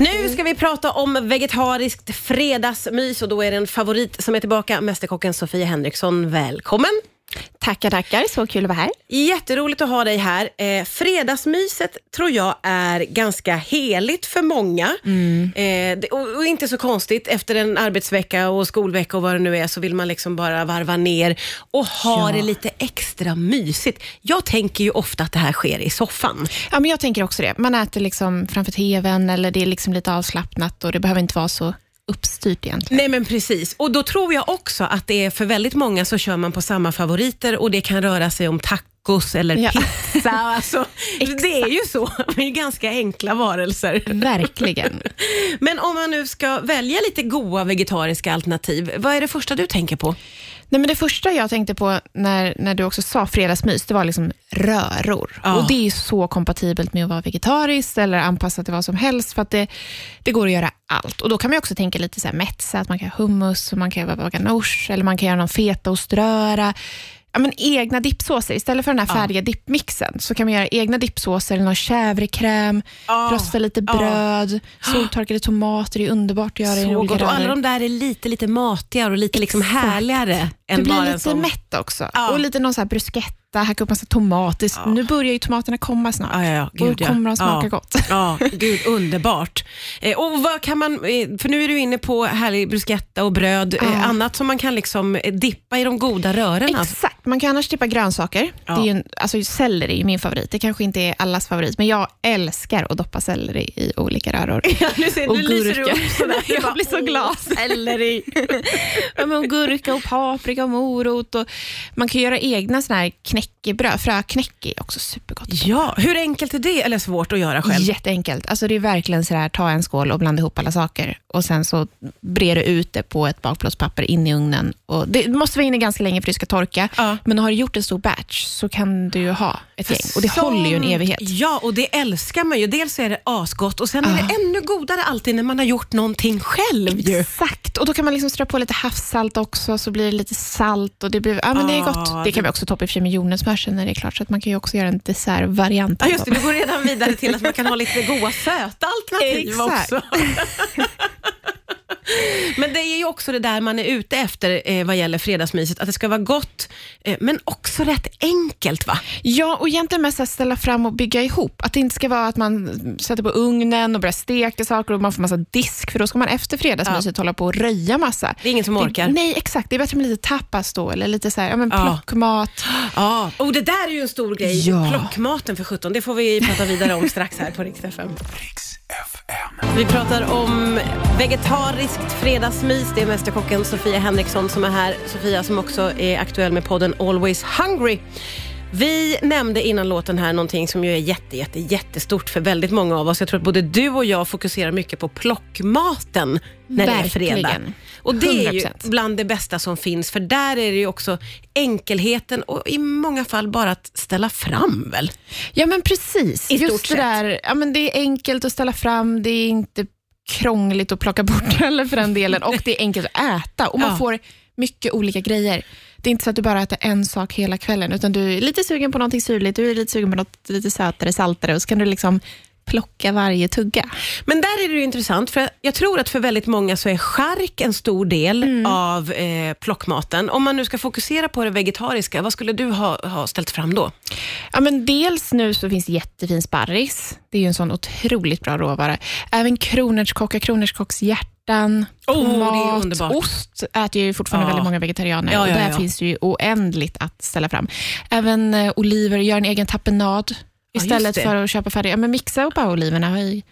Nu ska vi prata om vegetariskt fredagsmys och då är det en favorit som är tillbaka, Mästerkocken Sofia Henriksson. Välkommen! Tackar, tackar. Så kul att vara här. Jätteroligt att ha dig här. Eh, fredagsmyset tror jag är ganska heligt för många. Eh, det- och, och inte så konstigt, efter en arbetsvecka och skolvecka och vad det nu är, så vill man liksom bara varva ner och ha Ja. det lite extra mysigt. Jag tänker ju ofta att det här sker i soffan. Ja, men jag tänker också det. Man äter liksom framför tvn eller det är liksom lite avslappnat och det behöver inte vara så uppstyrt egentligen. Nej men precis, och då tror jag också att det är för väldigt många så kör man på samma favoriter och det kan röra sig om tacos eller Ja. pizza. Alltså, det är ju så, vi är ganska enkla varelser. Verkligen. Men om man nu ska välja lite goda vegetariska alternativ, vad är det första du tänker på? Nej, men det första jag tänkte på när, när du också sa fredagsmys, det var liksom röror. Ja. Och Det är så kompatibelt med att vara vegetarisk eller anpassat till vad som helst, för att det, det går att göra allt. Och Då kan man också tänka lite så här metsa, att man kan ha hummus, och man kan göra ganache, eller man kan göra någon fetaoströra. Ja, men egna dippsåser. Istället för den här färdiga dippmixen så kan man göra egna dippsåser, eller någon chèvrekräm, Ja. rösta lite Ja. bröd, soltorkade tomater, det är underbart att göra i Så olika gott. Och alla de där är lite, lite matigare och lite liksom härligare än Du blir lite sån... mätt också. Ja. Och lite någon så här bruschetta, hacka upp massa tomater. Nu börjar ju tomaterna komma snart. Ja, ja, ja. Gud, och ja. kommer de smaka ja. gott. Ja, gud underbart. Eh, och vad kan man, eh, för nu är du inne på härlig bruschetta och bröd, eh, Ja. annat som man kan liksom dippa i de goda rörorna. Exakt, man kan annars tippa grönsaker. Ja. Det är ju en, alltså selleri är min favorit. Det kanske inte är allas favorit, men jag älskar att doppa selleri i olika röror. Ja, nu ser, Och nu lyser du gurka. upp sådär. Jag bara, blir så glad. Selleri. ja, men gurka och paprika och morot. Och man kan göra egna såna här knäckebröd. Fröknäcke är också supergott. Ja, hur enkelt är det eller svårt att göra själv? Jätteenkelt. Alltså det är verkligen så här, ta en skål och blanda ihop alla saker och sen så brer du ut det på ett bakplåtspapper in i ugnen. Och det måste vara inne ganska länge för att det ska torka, Ja. men har du gjort en stor batch så kan du ju ha ett gäng och det håller ju en evighet. Ja, och det älskar man ju. Dels är det asgott och sen är Ja. det ännu godare alltid när man har gjort någonting själv ju. Exakt, och då kan man liksom strö på lite havssalt också, så blir det lite salt och det blir, ja men det är Ah, gott. Det kan vi också toppa i och med jordnötssmör sen när det är klart, så att man kan ju också göra en dessertvariant. Ja, just det. Du går redan vidare till att man kan ha lite goda söta alternativ också. Men det är ju också det där man är ute efter eh, vad gäller fredagsmyset, att det ska vara gott, eh, men också rätt enkelt va? Ja, och egentligen mest att ställa fram och bygga ihop. Att det inte ska vara att man sätter på ugnen och börjar steka saker och man får massa disk, för då ska man efter fredagsmyset hålla på och röja massa. Det är ingen som orkar. Det, nej, exakt. Det är bättre med lite tapas då, eller lite så här, ja, men Ja. plockmat. Ja, och det där är ju en stor grej. Ja. Plockmaten för 17, det får vi prata vidare om strax här på Rix FM. FM. Vi pratar om vegetariskt fredagsmys. Det är Mästerkocken Sofia Henriksson som är här. Sofia som också är aktuell med podden Always Hungry. Vi nämnde innan låten här någonting som ju är jätte, jätte, jättestort för väldigt många av oss. Jag tror att både du och jag fokuserar mycket på plockmaten när det är fredag. Verkligen. Och det är ju 100%. bland det bästa som finns, för där är det ju också enkelheten och i många fall bara att ställa fram väl? Ja, men precis. I Just det där, ja, men det är enkelt att ställa fram, det är inte krångligt att plocka bort heller för den delen och det är enkelt att äta och man Ja. får mycket olika grejer. Det är inte så att du bara äter en sak hela kvällen, utan du är lite sugen på någonting syrligt, du är lite sugen på något lite sötare, saltare och så kan du liksom plocka varje tugga. Men där är det intressant, för jag tror att för väldigt många så är chark en stor del Mm. av eh, plockmaten. Om man nu ska fokusera på det vegetariska, vad skulle du ha, ha ställt fram då? Ja, men dels nu så finns jättefin sparris. Det är ju en sån otroligt bra råvara. Även kronärtskocka, kronärtskockshjärtan, Oh, det är tomat, underbart. ost äter ju fortfarande Ja. väldigt många vegetarianer. Ja, och ja, där ja. finns det ju oändligt att ställa fram. Även eh, oliver, gör en egen tapenad istället det. för att köpa färdiga. Ja, men mixa upp oliverna i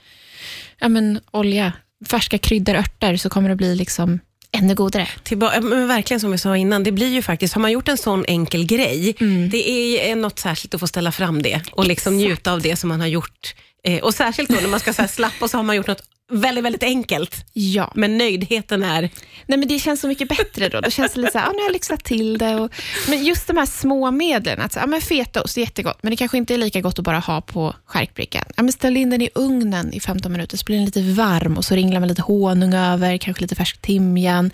ja, men olja, färska kryddor, örter, så kommer det bli liksom ännu godare. Tillba- men verkligen som vi sa innan, det blir ju faktiskt, har man gjort en sån enkel grej, det är något särskilt att få ställa fram det och liksom njuta av det som man har gjort. Eh, och särskilt då när man ska så här slappa och så har man gjort något väldigt, väldigt enkelt. Ja. Men nöjdheten är... Nej, men det känns så mycket bättre då. Då känns det lite så här, ah, nu har jag lyxat till det. Och, men just de här små medlen, att så, ah, men fetaost är jättegott, men det kanske inte är lika gott att bara ha på charkbrickan. Ah, men ställ in den i ugnen i 15 minuter, så blir den lite varm och så ringlar man lite honung över, kanske lite färsk timjan.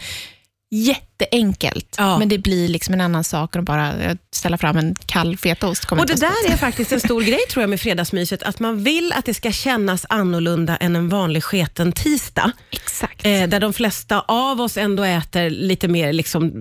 Jätteenkelt, Ja. men det blir liksom en annan sak än att bara eh, ställa fram en kall fetaost. Och det där är faktiskt en stor grej tror jag med fredagsmyset, att man vill att det ska kännas annorlunda än en vanlig sketen tisdag. Exakt. Eh, där de flesta av oss ändå äter lite mer liksom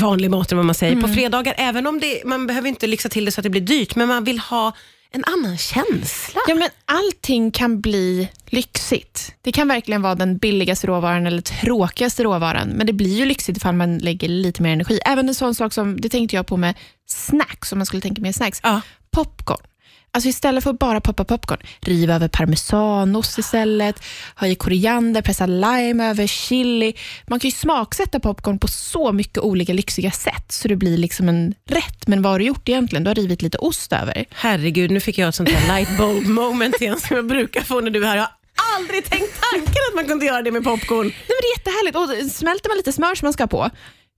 vanlig mat än vad man säger Mm. på fredagar. Även om det, man behöver inte lyxa till det så att det blir dyrt, men man vill ha en annan känsla. Ja, men allting kan bli lyxigt. Det kan verkligen vara den billigaste råvaran eller tråkigaste råvaran, men det blir ju lyxigt ifall man lägger lite mer energi. Även en sån sak som, det tänkte jag på med snacks, om man skulle tänka mer snacks. Ja. Popcorn. Alltså istället för att bara poppa popcorn, riv över parmesanost istället, ha i koriander, pressa lime över chili. Man kan ju smaksätta popcorn på så mycket olika lyxiga sätt, så det blir liksom en rätt. Men vad har du gjort egentligen? Du har rivit lite ost över. Herregud, nu fick jag ett sånt här light bulb moment igen som jag brukar få när du är här. Jag har aldrig tänkt tanken att man kunde göra det med popcorn. Nej, men det är jättehärligt. Och smälter man lite smör som man ska på,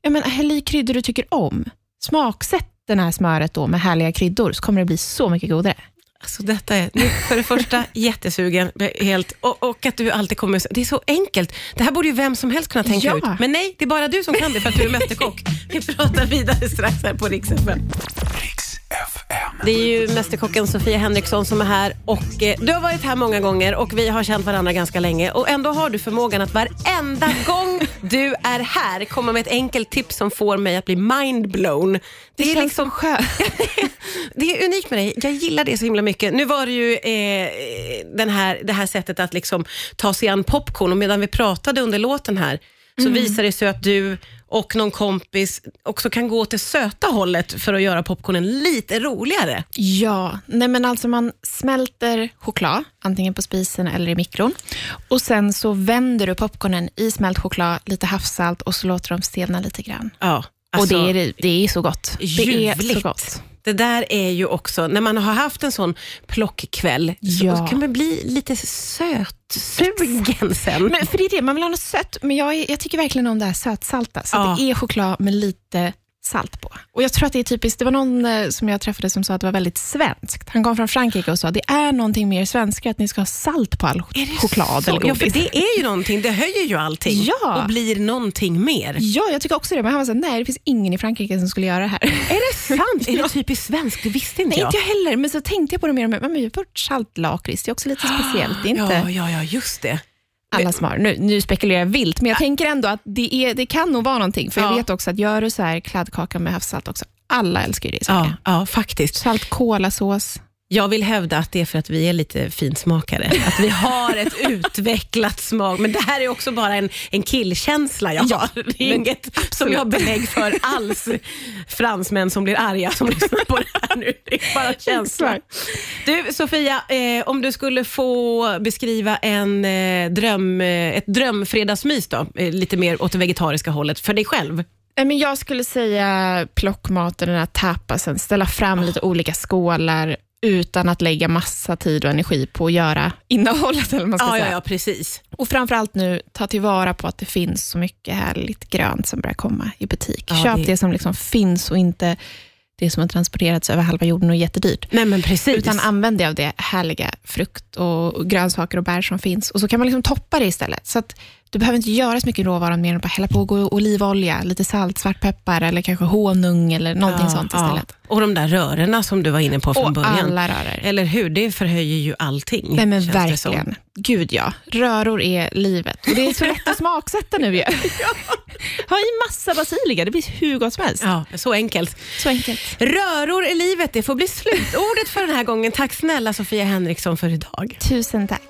ja, men häll i kryddor du tycker om. Smaksätt den här smöret då med härliga kryddor, så kommer det bli så mycket godare. Alltså detta är, nu, för det första, jättesugen. Helt, och, och att du alltid kommer... Det är så enkelt. Det här borde ju vem som helst kunna tänka Ja. ut. Men nej, det är bara du som kan det för att du är mästerkock. Vi pratar vidare strax här på Rix FM. Riks. Det är ju Mästerkocken Sofia Henriksson som är här och eh, du har varit här många gånger och vi har känt varandra ganska länge och ändå har du förmågan att varenda gång du är här komma med ett enkelt tips som får mig att bli mindblown. Det, Det är liksom skönt. det är unikt med dig. Jag gillar det så himla mycket. Nu var det ju eh, den här, det här sättet att liksom ta sig an popcorn och medan vi pratade under låten här så visade det sig att du och någon kompis också kan gå åt det söta hållet för att göra popcornen lite roligare. Ja, nej men alltså man smälter choklad, antingen på spisen eller i mikron. Och Sen så vänder du popcornen i smält choklad, lite havssalt och så låter de stelna lite grann. Ja, och alltså, det är, det är så gott. Det är så ljuvligt. gott. Det där är ju också, när man har haft en sån plockkväll Ja. så kan man bli lite sötsugen sen. Men för det är det, man vill ha något sött, men jag, jag tycker verkligen om det här sötsalta. Så Ja. det är choklad med lite salt på. Och Jag tror att det är typiskt, det var någon eh, som jag träffade som sa att det var väldigt svenskt. Han kom från Frankrike och sa det är någonting mer svenska att ni ska ha salt på all choklad så? eller Ja, för godis. det är ju någonting, det höjer ju allting Ja. och blir någonting mer. Ja, jag tycker också det. Men han var så nej det finns ingen i Frankrike som skulle göra det här. Är det sant? Är det typiskt svenskt? Det visste inte Nej, jag. inte jag heller. Men så tänkte jag på det mer och mer. Men vi har bort saltlakrits, det är också lite speciellt. Det är inte Ja, ja, ja, just det. Alla som har. Nu, nu spekulerar jag vilt, men jag tänker ändå att det, är, det kan nog vara någonting. För Ja. jag vet också att gör du så här kladdkaka med havssalt också, alla älskar ju det i Sverige. Ja, ja, faktiskt. Salt kolasås. Jag vill hävda att det är för att vi är lite finsmakare. Att vi har ett utvecklat smak. Men det här är också bara en, en killkänsla jag Ja, har. Det är inget som jag har belägg för alls. Fransmän som blir arga som lyssnar på det här nu. Det är bara känsla. Du Sofia, eh, om du skulle få beskriva en eh, dröm, eh, ett drömfredagsmys då, eh, lite mer åt det vegetariska hållet, för dig själv. Men jag skulle säga plockmaten, den här tapasen, ställa fram lite olika skålar utan att lägga massa tid och energi på att göra innehållet. Eller man ska Ja, säga. ja, ja, precis. Och framförallt nu, ta tillvara på att det finns så mycket härligt grönt som börjar komma i butik. Ja, Köp det- det... som liksom finns och inte det som har transporterats över halva jorden och är jättedyrt. Nej, men precis. Utan använd dig av det härliga frukt och grönsaker och bär som finns. Och så kan man liksom toppa det istället. Så att du behöver inte göra så mycket råvaran mer än att bara hälla på olivolja, lite salt, svartpeppar eller kanske honung eller någonting sånt istället. Och de där rörorna som du var inne på från Och början. alla röror. Eller hur? Det förhöjer ju allting. Nej men verkligen. Gud ja. Röror är livet. Och det är så lätt att smaksätta nu ju. Ha i massa basilika, det blir hur gott som helst. Ja, så enkelt. Så enkelt. Röror i livet, det får bli slutordet för den här gången. Tack snälla Sofia Henriksson för idag. Tusen tack.